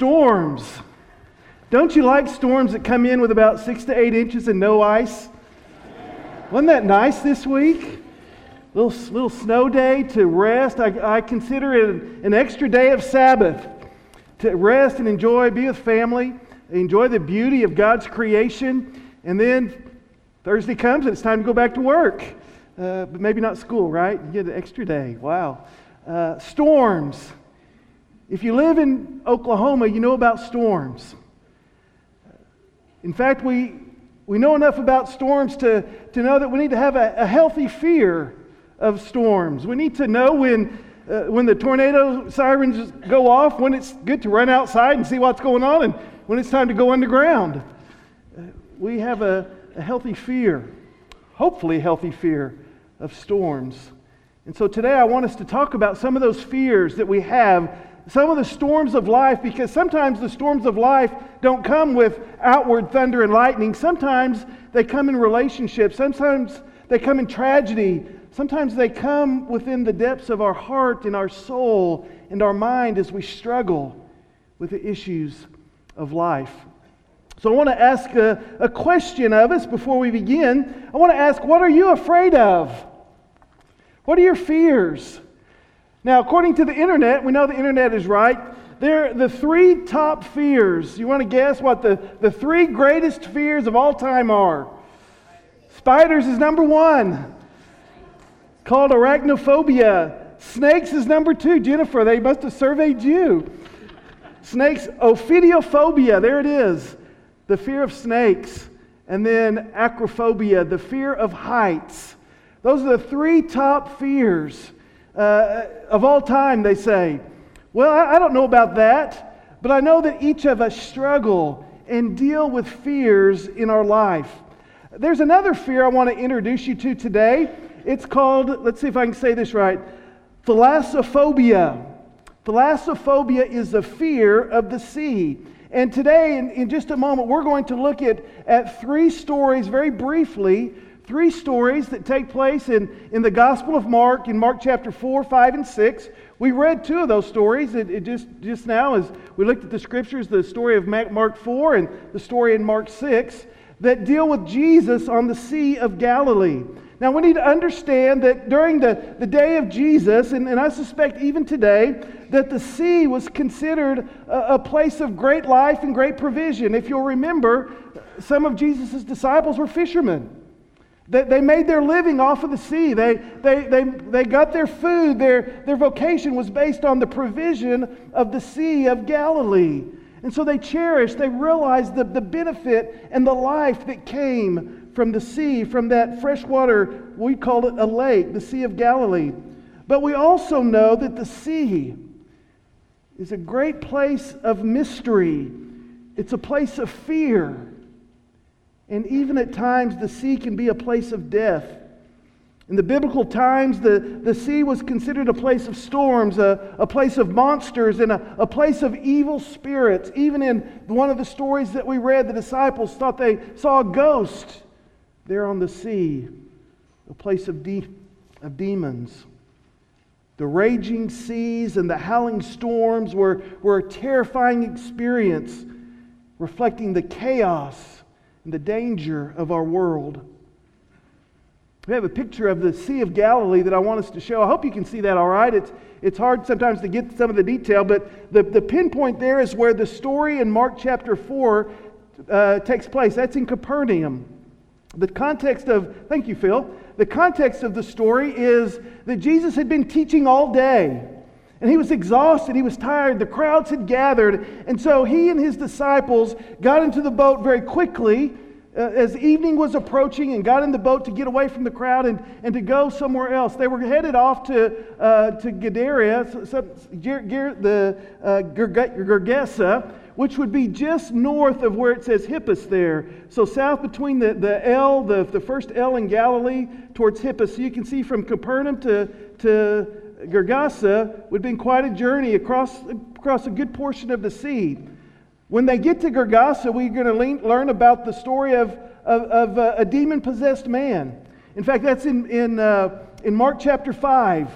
Storms. Don't you like storms that come in with about six to eight inches and no ice? Wasn't that nice this week? Little, little snow day to rest. I, I consider it an, extra day of Sabbath to rest and enjoy, be with family, enjoy the beauty of God's creation. And then Thursday comes and it's time to go back to work. Uh, but maybe not school, right? You get an extra day. Wow. Uh, storms. If you live in Oklahoma, you know about storms. In fact, we, we know enough about storms to, to know that we need to have a, a healthy fear of storms. We need to know when, uh, when the tornado sirens go off, when it's good to run outside and see what's going on, and when it's time to go underground. Uh, we have a, a healthy fear, hopefully, healthy fear of storms. And so today I want us to talk about some of those fears that we have some of the storms of life, because sometimes the storms of life don't come with outward thunder and lightning. Sometimes they come in relationships. Sometimes they come in tragedy. Sometimes they come within the depths of our heart and our soul and our mind as we struggle with the issues of life. So I want to ask a, a question of us before we begin. I want to ask, what are you afraid of? What are your fears? Now, according to the internet, we know the internet is right. There, are the three top fears. You want to guess what the, the three greatest fears of all time are? Spiders is number one, called arachnophobia. Snakes is number two. Jennifer, they must have surveyed you. Snakes, ophidiophobia, there it is, the fear of snakes. And then acrophobia, the fear of heights. Those are the three top fears uh, of all time, they say. Well, I, I don't know about that, but I know that each of us struggle and deal with fears in our life. There's another fear I want to introduce you to today. It's called, let's see if I can say this right, thalassophobia. Thalassophobia is the fear of the sea. And today, in, in just a moment, we're going to look at, at three stories very briefly three stories that take place in, in the Gospel of Mark, in Mark chapter 4, 5, and 6. We read two of those stories it, it just, just now as we looked at the scriptures the story of Mark 4 and the story in Mark 6 that deal with Jesus on the Sea of Galilee. Now, we need to understand that during the, the day of Jesus, and, and I suspect even today, that the sea was considered a, a place of great life and great provision. If you'll remember, some of Jesus' disciples were fishermen. They, they made their living off of the sea. They, they, they, they got their food. Their, their vocation was based on the provision of the Sea of Galilee. And so they cherished, they realized the, the benefit and the life that came from the sea, from that fresh water, we call it a lake, the Sea of Galilee. But we also know that the sea is a great place of mystery, it's a place of fear. And even at times, the sea can be a place of death. In the biblical times, the, the sea was considered a place of storms, a, a place of monsters, and a, a place of evil spirits. Even in one of the stories that we read, the disciples thought they saw a ghost there on the sea, a place of, de- of demons. The raging seas and the howling storms were, were a terrifying experience, reflecting the chaos and the danger of our world. We have a picture of the Sea of Galilee that I want us to show. I hope you can see that all right. It's, it's hard sometimes to get some of the detail, but the, the pinpoint there is where the story in Mark chapter 4 uh, takes place. That's in Capernaum. The context of, thank you, Phil. The context of the story is that Jesus had been teaching all day. And he was exhausted, he was tired, the crowds had gathered. And so he and his disciples got into the boat very quickly uh, as evening was approaching and got in the boat to get away from the crowd and, and to go somewhere else. They were headed off to, uh, to Gadara, so, so, the uh, Gergesa, which would be just north of where it says Hippus there. So south between the, the L, the, the first L in Galilee, towards Hippus. So you can see from Capernaum to, to Gergesa would have been quite a journey across, across a good portion of the sea. When they get to Gergesa, we're going to learn about the story of, of, of uh, a demon possessed man. In fact, that's in, in, uh, in Mark chapter 5.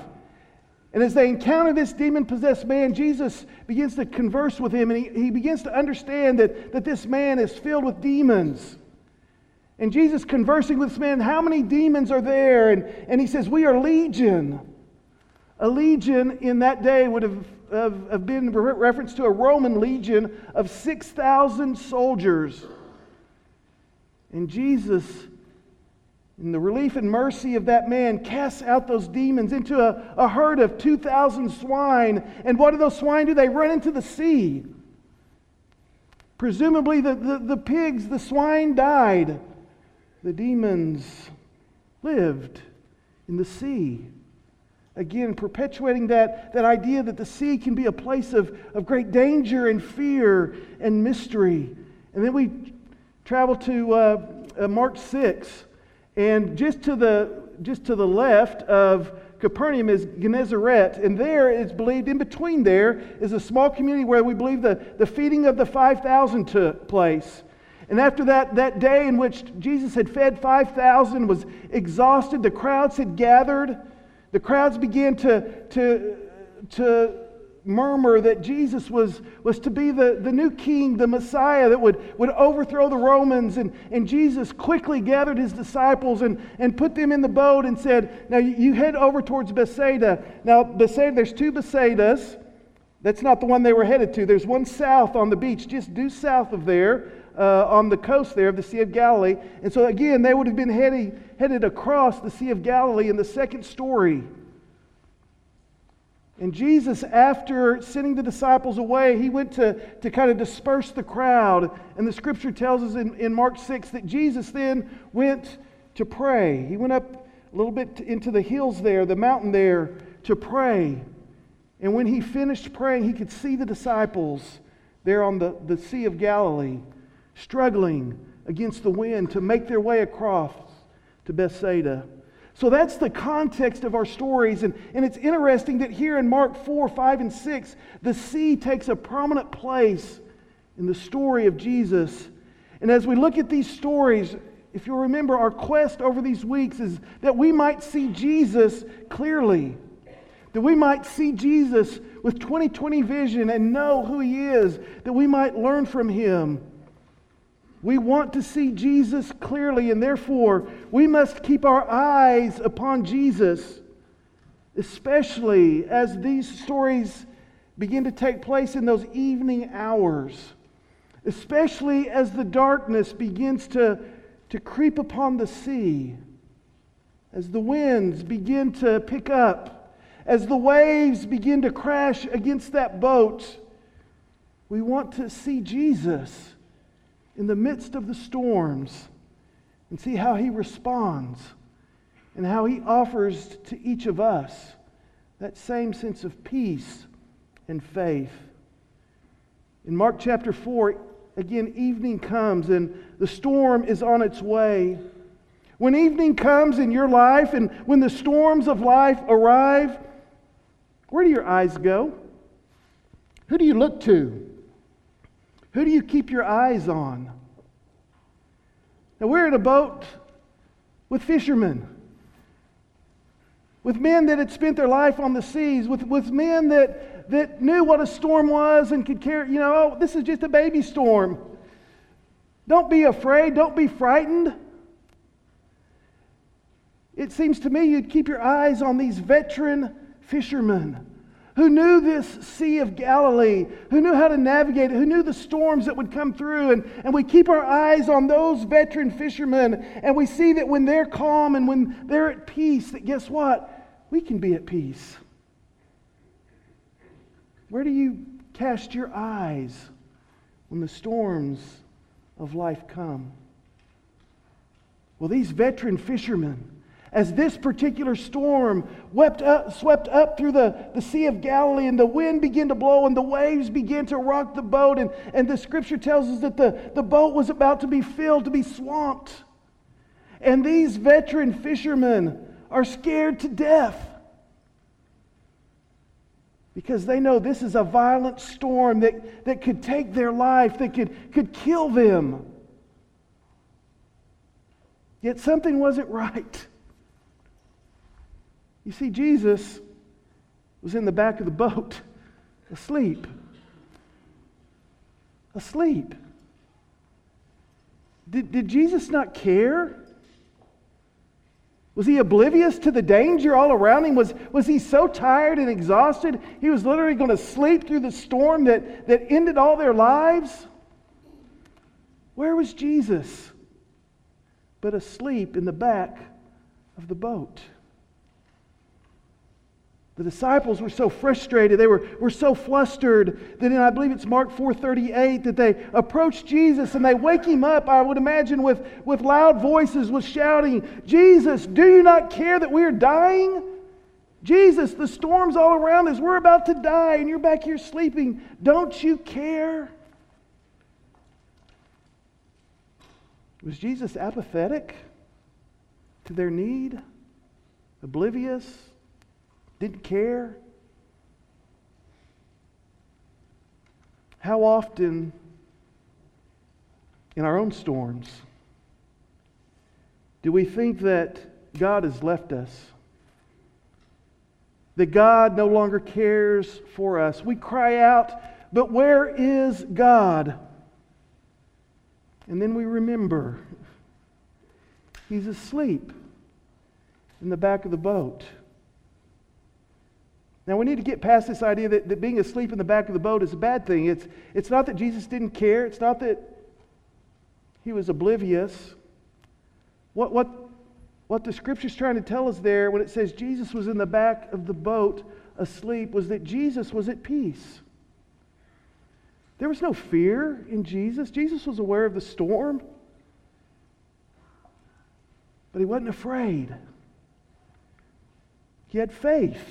And as they encounter this demon possessed man, Jesus begins to converse with him and he, he begins to understand that, that this man is filled with demons. And Jesus conversing with this man, how many demons are there? And, and he says, We are legion. A legion in that day would have, have, have been re- reference to a Roman legion of 6,000 soldiers. And Jesus, in the relief and mercy of that man, casts out those demons into a, a herd of 2,000 swine. And what do those swine do? They run into the sea. Presumably, the, the, the pigs, the swine died the demons lived in the sea. Again, perpetuating that, that idea that the sea can be a place of, of great danger and fear and mystery. And then we travel to uh, uh, Mark 6, and just to the, just to the left of Capernaum is Gennesaret, and there it's believed in between there is a small community where we believe the, the feeding of the 5,000 took place. And after that, that day in which Jesus had fed 5,000, was exhausted, the crowds had gathered. The crowds began to, to, to murmur that Jesus was, was to be the, the new king, the Messiah that would, would overthrow the Romans. And, and Jesus quickly gathered his disciples and, and put them in the boat and said, Now you head over towards Bethsaida. Now, Bethsaida, there's two Bethsaidas. That's not the one they were headed to. There's one south on the beach, just due south of there uh, on the coast there of the Sea of Galilee. And so, again, they would have been heading, headed across the Sea of Galilee in the second story. And Jesus, after sending the disciples away, he went to, to kind of disperse the crowd. And the scripture tells us in, in Mark 6 that Jesus then went to pray. He went up a little bit into the hills there, the mountain there, to pray. And when he finished praying, he could see the disciples there on the, the Sea of Galilee struggling against the wind to make their way across to Bethsaida. So that's the context of our stories. And, and it's interesting that here in Mark 4, 5, and 6, the sea takes a prominent place in the story of Jesus. And as we look at these stories, if you'll remember, our quest over these weeks is that we might see Jesus clearly, that we might see Jesus with 2020 vision and know who he is, that we might learn from him. We want to see Jesus clearly, and therefore we must keep our eyes upon Jesus, especially as these stories begin to take place in those evening hours, especially as the darkness begins to, to creep upon the sea, as the winds begin to pick up, as the waves begin to crash against that boat. We want to see Jesus in the midst of the storms and see how he responds and how he offers to each of us that same sense of peace and faith. In Mark chapter 4, again, evening comes and the storm is on its way. When evening comes in your life and when the storms of life arrive, where do your eyes go? Who do you look to? Who do you keep your eyes on? Now, we're in a boat with fishermen, with men that had spent their life on the seas, with, with men that, that knew what a storm was and could care, you know, oh, this is just a baby storm. Don't be afraid, don't be frightened. It seems to me you'd keep your eyes on these veteran fishermen who knew this Sea of Galilee, who knew how to navigate it, who knew the storms that would come through. And, and we keep our eyes on those veteran fishermen, and we see that when they're calm and when they're at peace, that guess what? We can be at peace. Where do you cast your eyes when the storms of life come? Well, these veteran fishermen, as this particular storm wept up, swept up through the, the Sea of Galilee and the wind began to blow and the waves began to rock the boat. And, and the scripture tells us that the, the boat was about to be filled, to be swamped. And these veteran fishermen are scared to death because they know this is a violent storm that, that could take their life, that could, could kill them. Yet something wasn't right. You see, Jesus was in the back of the boat, asleep. Asleep. Did, did Jesus not care? Was he oblivious to the danger all around him? Was, was he so tired and exhausted he was literally going to sleep through the storm that, that ended all their lives? Where was Jesus? But asleep in the back of the boat. The disciples were so frustrated, they were, were so flustered that in, I believe it's Mark 4.38, that they approach Jesus and they wake him up, I would imagine, with, with loud voices, with shouting, Jesus, do you not care that we are dying? Jesus, the storm's all around us. We're about to die and you're back here sleeping. Don't you care? Was Jesus apathetic to their need? Oblivious? Didn't care? How often in our own storms do we think that God has left us? That God no longer cares for us? We cry out, but where is God? And then we remember he's asleep in the back of the boat. Now, we need to get past this idea that, that being asleep in the back of the boat is a bad thing. It's, it's not that Jesus didn't care, it's not that he was oblivious. What, what, what the scripture's trying to tell us there when it says Jesus was in the back of the boat asleep was that Jesus was at peace. There was no fear in Jesus. Jesus was aware of the storm, but he wasn't afraid. He had faith.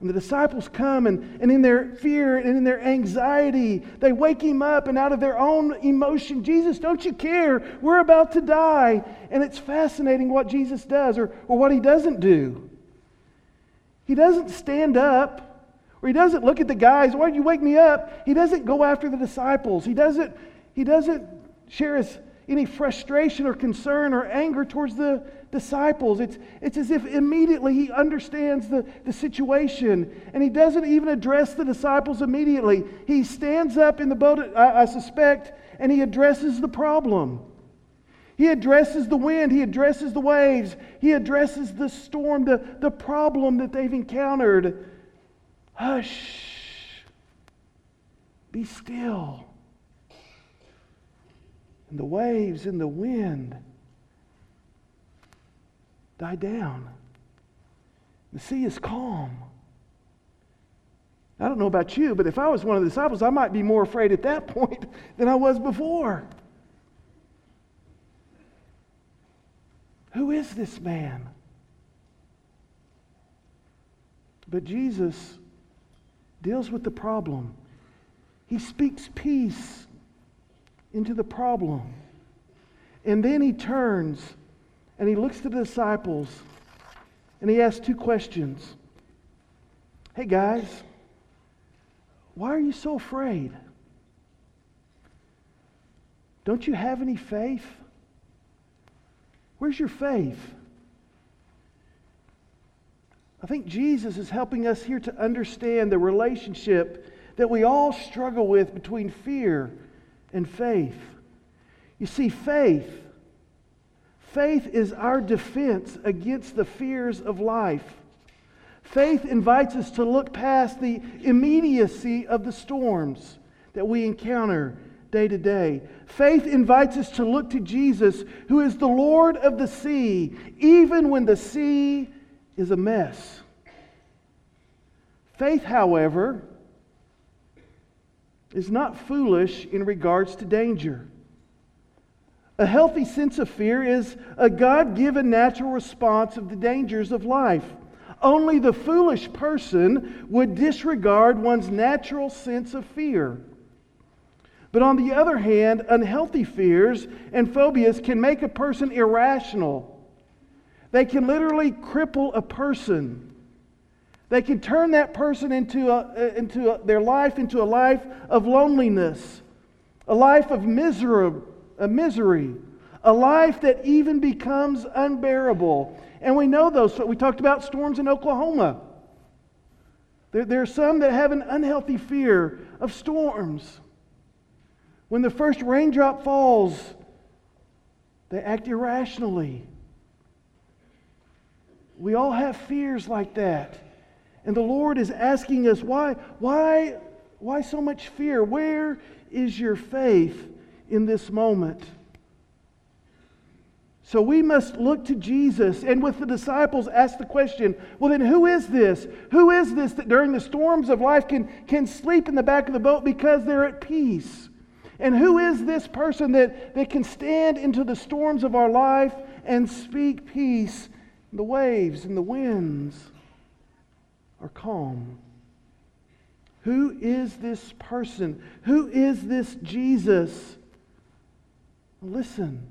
And the disciples come, and, and in their fear and in their anxiety, they wake him up, and out of their own emotion, Jesus, don't you care? We're about to die. And it's fascinating what Jesus does or, or what he doesn't do. He doesn't stand up, or he doesn't look at the guys, why did you wake me up? He doesn't go after the disciples. He doesn't, he doesn't share his, any frustration or concern or anger towards the disciples. It's, it's as if immediately he understands the, the situation and he doesn't even address the disciples immediately. He stands up in the boat, I, I suspect, and he addresses the problem. He addresses the wind, he addresses the waves, he addresses the storm, the, the problem that they've encountered. Hush, be still. And the waves and the wind die down. The sea is calm. I don't know about you, but if I was one of the disciples, I might be more afraid at that point than I was before. Who is this man? But Jesus deals with the problem. He speaks peace into the problem. And then he turns and he looks to the disciples and he asks two questions. Hey, guys, why are you so afraid? Don't you have any faith? Where's your faith? I think Jesus is helping us here to understand the relationship that we all struggle with between fear and faith. You see, faith Faith is our defense against the fears of life. Faith invites us to look past the immediacy of the storms that we encounter day to day. Faith invites us to look to Jesus, who is the Lord of the sea, even when the sea is a mess. Faith, however, is not foolish in regards to danger. A healthy sense of fear is a God given natural response of the dangers of life. Only the foolish person would disregard one's natural sense of fear. But on the other hand, unhealthy fears and phobias can make a person irrational. They can literally cripple a person. They can turn that person into, a, uh, into a, their life into a life of loneliness, a life of misery, a uh, misery, a life that even becomes unbearable. And we know those. We talked about storms in Oklahoma. There, there are some that have an unhealthy fear of storms. When the first raindrop falls, they act irrationally. We all have fears like that. And the Lord is asking us, why, why, why so much fear? Where is your faith in this moment? So we must look to Jesus and with the disciples ask the question well, then who is this? Who is this that during the storms of life can, can sleep in the back of the boat because they're at peace? And who is this person that, that can stand into the storms of our life and speak peace? In the waves and the winds are calm. Who is this person? Who is this Jesus? Listen.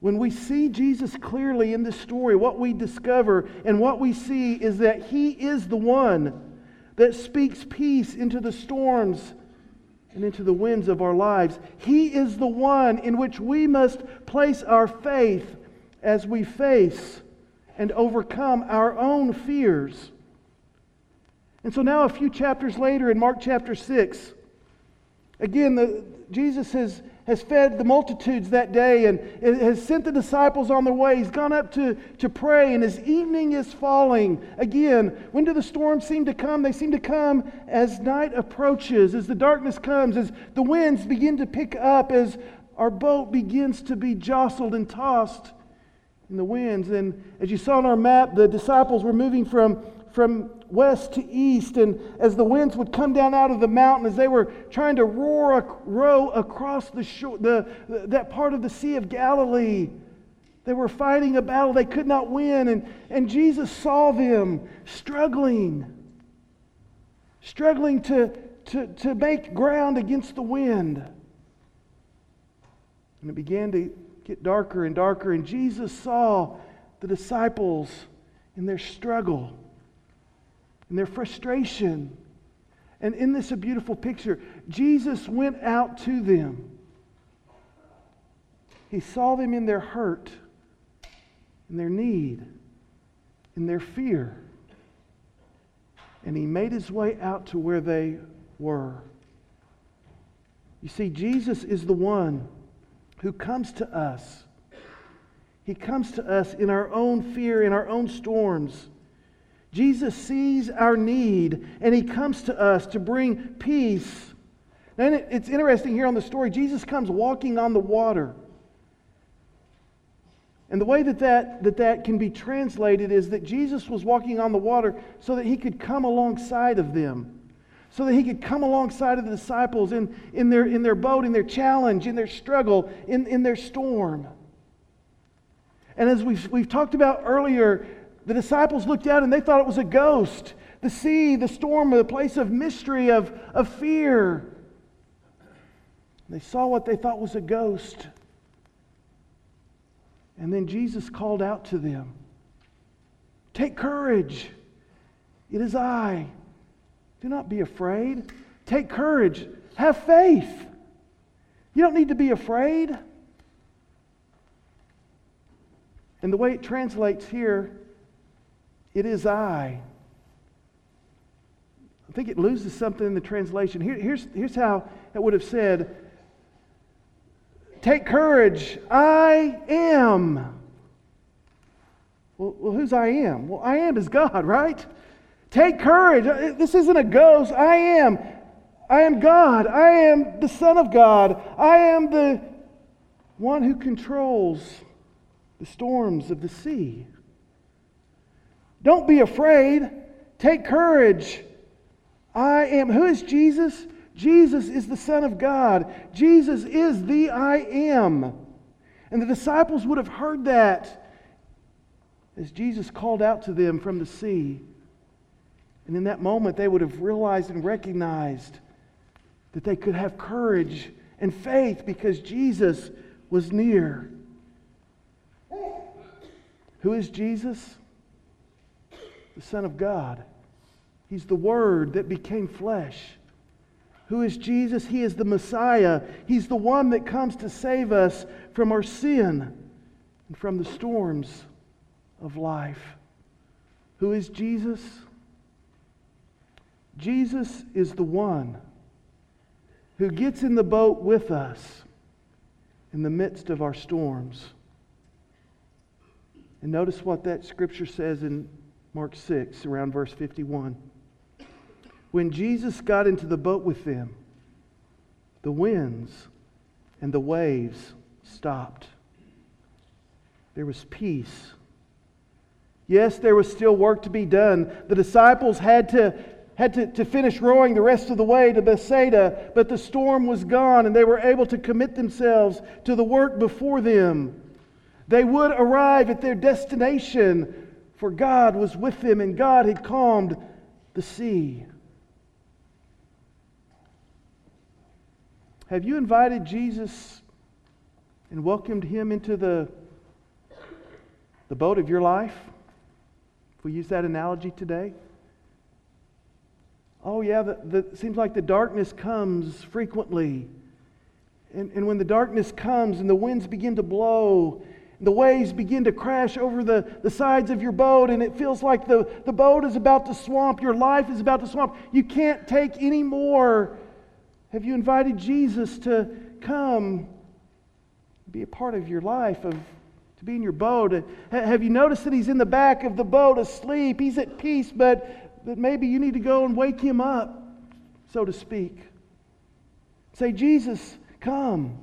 When we see Jesus clearly in this story, what we discover and what we see is that He is the one that speaks peace into the storms and into the winds of our lives. He is the one in which we must place our faith as we face and overcome our own fears. And so now, a few chapters later, in Mark chapter 6, again, the, Jesus has has fed the multitudes that day and has sent the disciples on their way. He's gone up to, to pray, and as evening is falling, again, when do the storms seem to come? They seem to come as night approaches, as the darkness comes, as the winds begin to pick up, as our boat begins to be jostled and tossed in the winds. And as you saw on our map, the disciples were moving from, from west to east. And as the winds would come down out of the mountain, as they were trying to roar, row across the shore, the, that part of the Sea of Galilee, they were fighting a battle they could not win. And, and Jesus saw them struggling, struggling to, to, to make ground against the wind. And it began to get darker and darker. And Jesus saw the disciples in their struggle and their frustration. And in this a beautiful picture, Jesus went out to them. He saw them in their hurt, in their need, in their fear. And he made his way out to where they were. You see, Jesus is the one who comes to us. He comes to us in our own fear, in our own storms. Jesus sees our need and he comes to us to bring peace. And it's interesting here on the story, Jesus comes walking on the water. And the way that that, that that can be translated is that Jesus was walking on the water so that he could come alongside of them, so that he could come alongside of the disciples in, in, their, in their boat, in their challenge, in their struggle, in, in their storm. And as we've, we've talked about earlier, the disciples looked out and they thought it was a ghost. The sea, the storm, the place of mystery, of, of fear. They saw what they thought was a ghost. And then Jesus called out to them Take courage. It is I. Do not be afraid. Take courage. Have faith. You don't need to be afraid. And the way it translates here it is I. I think it loses something in the translation. Here, here's, here's how it would have said Take courage, I am. Well, well, who's I am? Well, I am is God, right? Take courage. Uh, this isn't a ghost. I am. I am God. I am the Son of God. I am the one who controls the storms of the sea. Don't be afraid. Take courage. I am. Who is Jesus? Jesus is the Son of God. Jesus is the I am. And the disciples would have heard that as Jesus called out to them from the sea. And in that moment, they would have realized and recognized that they could have courage and faith because Jesus was near. Who is Jesus? the Son of God. He's the Word that became flesh. Who is Jesus? He is the Messiah. He's the one that comes to save us from our sin and from the storms of life. Who is Jesus? Jesus is the one who gets in the boat with us in the midst of our storms. And notice what that scripture says in Mark 6, around verse 51. When Jesus got into the boat with them, the winds and the waves stopped. There was peace. Yes, there was still work to be done. The disciples had to, had to, to finish rowing the rest of the way to Bethsaida, but the storm was gone and they were able to commit themselves to the work before them. They would arrive at their destination, for God was with them and God had calmed the sea. Have you invited Jesus and welcomed him into the, the boat of your life? If we use that analogy today. Oh, yeah, the, seems like the darkness comes frequently. And, and when the darkness comes and the winds begin to blow, the waves begin to crash over the, the sides of your boat, and it feels like the, the boat is about to swamp, your life is about to swamp. You can't take any more have you invited Jesus to come be a part of your life, of to be in your boat? Have you noticed that he's in the back of the boat asleep? He's at peace, but, but maybe you need to go and wake him up, so to speak. Say, Jesus, come.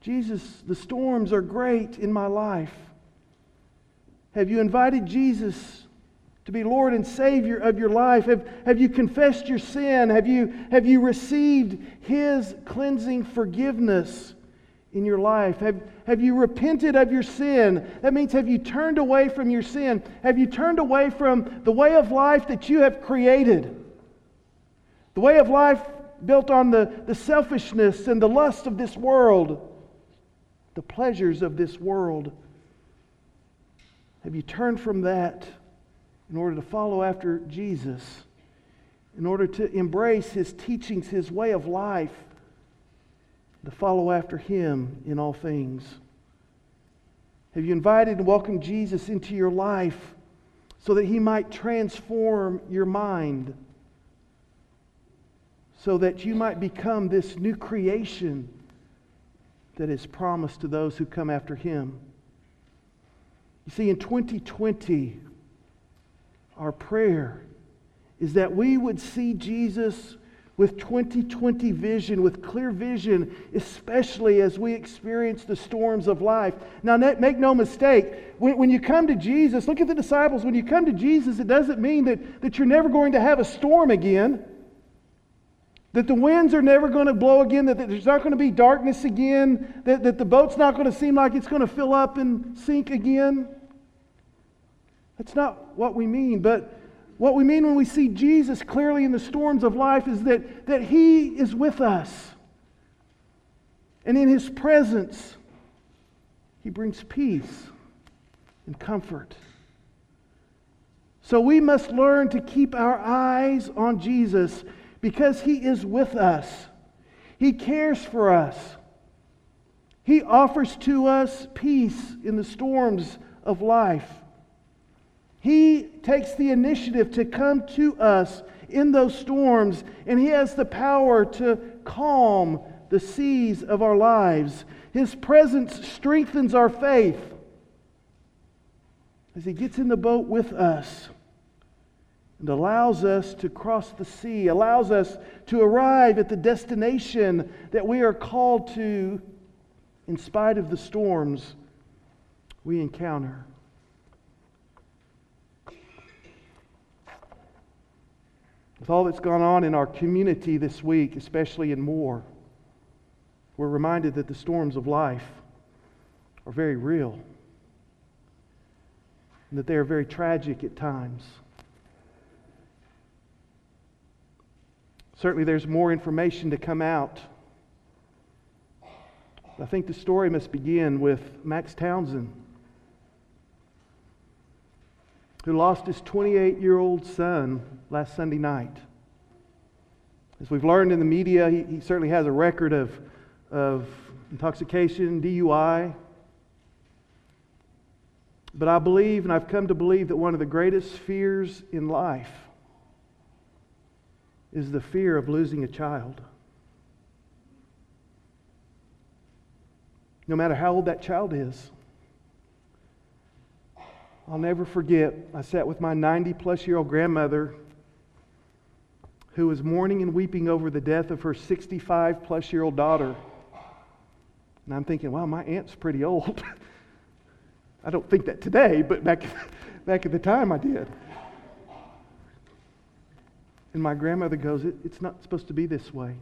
Jesus, the storms are great in my life. Have you invited Jesus to be Lord and Savior of your life? Have, have you confessed your sin? Have you, have you received His cleansing forgiveness in your life? Have, have you repented of your sin? That means, have you turned away from your sin? Have you turned away from the way of life that you have created? The way of life built on the, the selfishness and the lust of this world, the pleasures of this world. Have you turned from that? in order to follow after Jesus, in order to embrace his teachings, his way of life, to follow after him in all things? Have you invited and welcomed Jesus into your life so that he might transform your mind? So that you might become this new creation that is promised to those who come after him. You see, in 2020, our prayer is that we would see Jesus with 2020 vision, with clear vision, especially as we experience the storms of life. Now, make no mistake, when, when you come to Jesus, look at the disciples. When you come to Jesus, it doesn't mean that, that you're never going to have a storm again, that the winds are never going to blow again, that, that there's not going to be darkness again, that, that the boat's not going to seem like it's going to fill up and sink again. That's not what we mean. But what we mean when we see Jesus clearly in the storms of life is that, that He is with us. And in His presence, He brings peace and comfort. So we must learn to keep our eyes on Jesus because He is with us. He cares for us. He offers to us peace in the storms of life. He takes the initiative to come to us in those storms, and He has the power to calm the seas of our lives. His presence strengthens our faith as He gets in the boat with us and allows us to cross the sea, allows us to arrive at the destination that we are called to in spite of the storms we encounter. With all that's gone on in our community this week, especially in Moore, we're reminded that the storms of life are very real and that they are very tragic at times. Certainly, there's more information to come out. I think the story must begin with Max Townsend, who lost his 28 year old son last Sunday night. As we've learned in the media, he, he certainly has a record of, of intoxication, DUI. But I believe, and I've come to believe, that one of the greatest fears in life is the fear of losing a child. No matter how old that child is. I'll never forget, I sat with my 90 plus year old grandmother who was mourning and weeping over the death of her 65 plus year old daughter. And I'm thinking, wow, my aunt's pretty old. I don't think that today, but back, back at the time I did. And my grandmother goes, it, It's not supposed to be this way.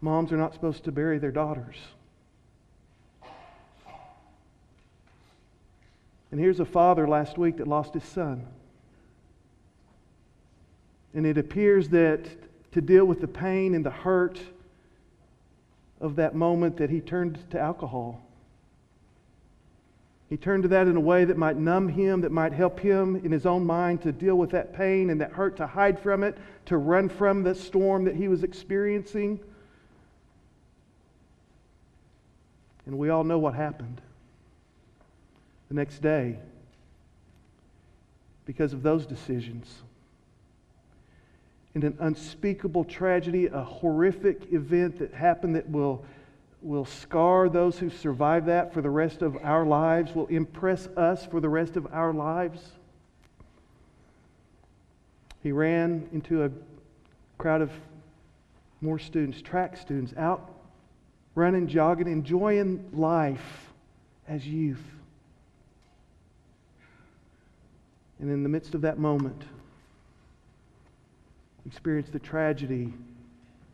Moms are not supposed to bury their daughters. And here's a father last week that lost his son. And it appears that to deal with the pain and the hurt of that moment that he turned to alcohol. He turned to that in a way that might numb him, that might help him in his own mind to deal with that pain and that hurt, to hide from it, to run from the storm that he was experiencing. And we all know what happened the next day because of those decisions in an unspeakable tragedy, a horrific event that happened that will, will scar those who survive that for the rest of our lives, will impress us for the rest of our lives. He ran into a crowd of Moore students, track students, out running, jogging, enjoying life as youth. And in the midst of that moment, experience the tragedy,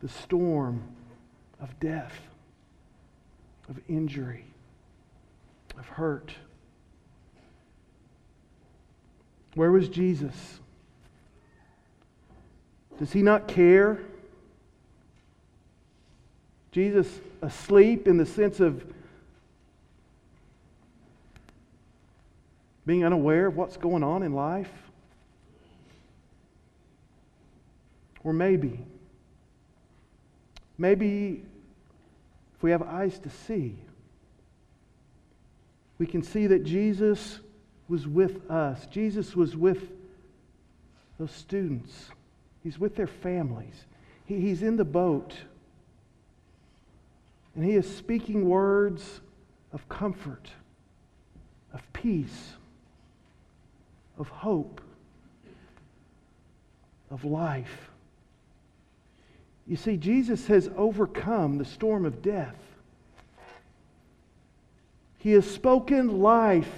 the storm of death, of injury, of hurt. Where was Jesus? Does he not care? Jesus asleep in the sense of being unaware of what's going on in life? Or maybe, maybe if we have eyes to see, we can see that Jesus was with us. Jesus was with those students, He's with their families. He, he's in the boat. And He is speaking words of comfort, of peace, of hope, of life. You see, Jesus has overcome the storm of death. He has spoken life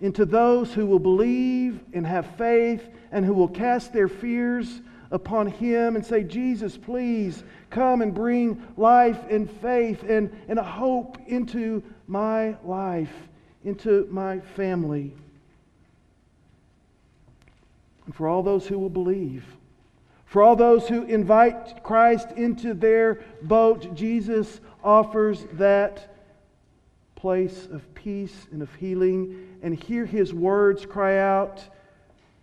into those who will believe and have faith and who will cast their fears upon Him and say, Jesus, please come and bring life and faith and, and a hope into my life, into my family. And for all those who will believe, for all those who invite Christ into their boat, Jesus offers that place of peace and of healing. And hear his words cry out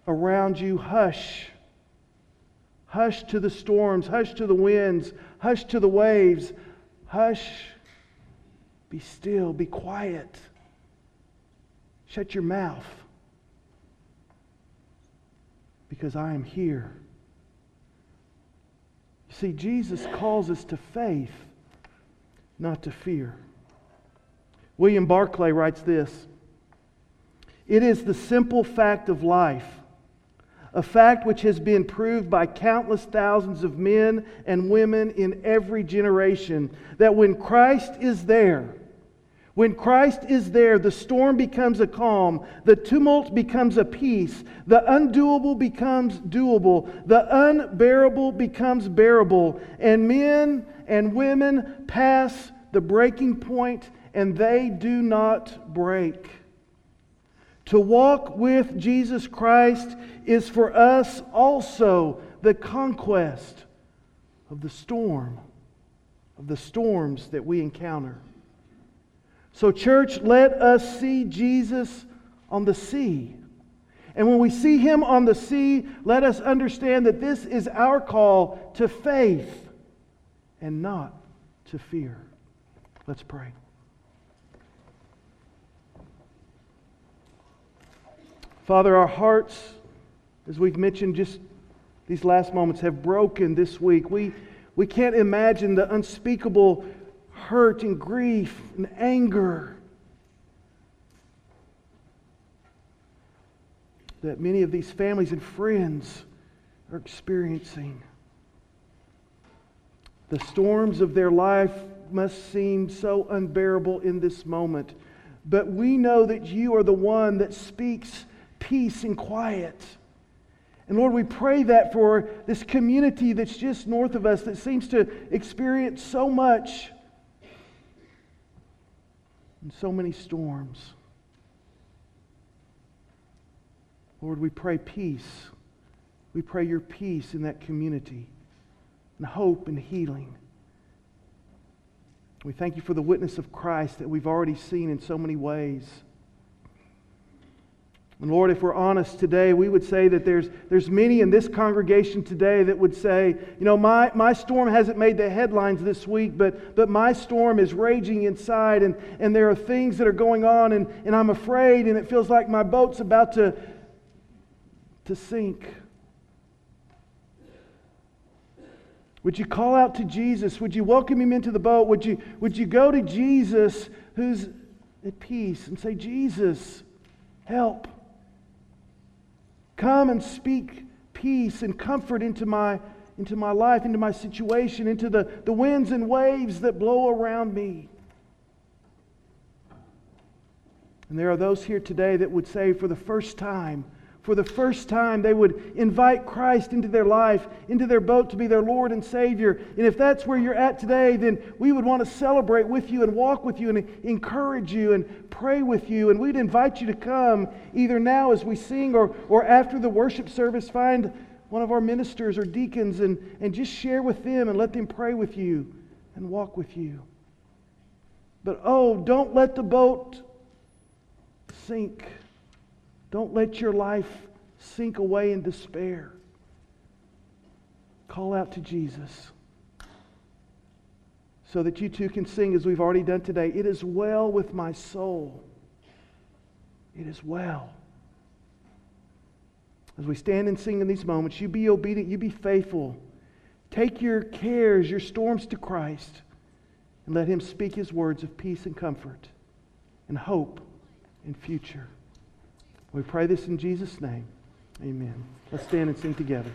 around you Hush. Hush to the storms, hush to the winds, hush to the waves. Hush. Be still, be quiet. Shut your mouth. Because I am here. You See, Jesus calls us to faith, not to fear. William Barclay writes this It is the simple fact of life, a fact which has been proved by countless thousands of men and women in every generation, that when Christ is there, when Christ is there, the storm becomes a calm, the tumult becomes a peace, the undoable becomes doable, the unbearable becomes bearable, and men and women pass the breaking point and they do not break. To walk with Jesus Christ is for us also the conquest of the storm, of the storms that we encounter. So, church, let us see Jesus on the sea. And when we see him on the sea, let us understand that this is our call to faith and not to fear. Let's pray. Father, our hearts, as we've mentioned just these last moments, have broken this week. We, we can't imagine the unspeakable hurt and grief and anger that many of these families and friends are experiencing. The storms of their life must seem so unbearable in this moment. But we know that you are the one that speaks peace and quiet. And Lord, we pray that for this community that's just north of us that seems to experience so much and so many storms. Lord, we pray peace. We pray your peace in that community and hope and healing. We thank you for the witness of Christ that we've already seen in so many ways. And Lord, if we're honest today, we would say that there's, there's many in this congregation today that would say, you know, my, my storm hasn't made the headlines this week, but, but my storm is raging inside, and, and there are things that are going on, and, and I'm afraid, and it feels like my boat's about to, to sink. Would you call out to Jesus? Would you welcome him into the boat? Would you, would you go to Jesus who's at peace and say, Jesus, help. Come and speak peace and comfort into my, into my life, into my situation, into the, the winds and waves that blow around me. And there are those here today that would say, for the first time, for the first time, they would invite Christ into their life, into their boat to be their Lord and Savior. And if that's where you're at today, then we would want to celebrate with you and walk with you and encourage you and pray with you. And we'd invite you to come either now as we sing or, or after the worship service. Find one of our ministers or deacons and, and just share with them and let them pray with you and walk with you. But oh, don't let the boat sink. Don't let your life sink away in despair. Call out to Jesus so that you too can sing as we've already done today. It is well with my soul. It is well. As we stand and sing in these moments, you be obedient, you be faithful. Take your cares, your storms to Christ, and let Him speak His words of peace and comfort and hope and future. We pray this in Jesus' name. Amen. Let's stand and sing together.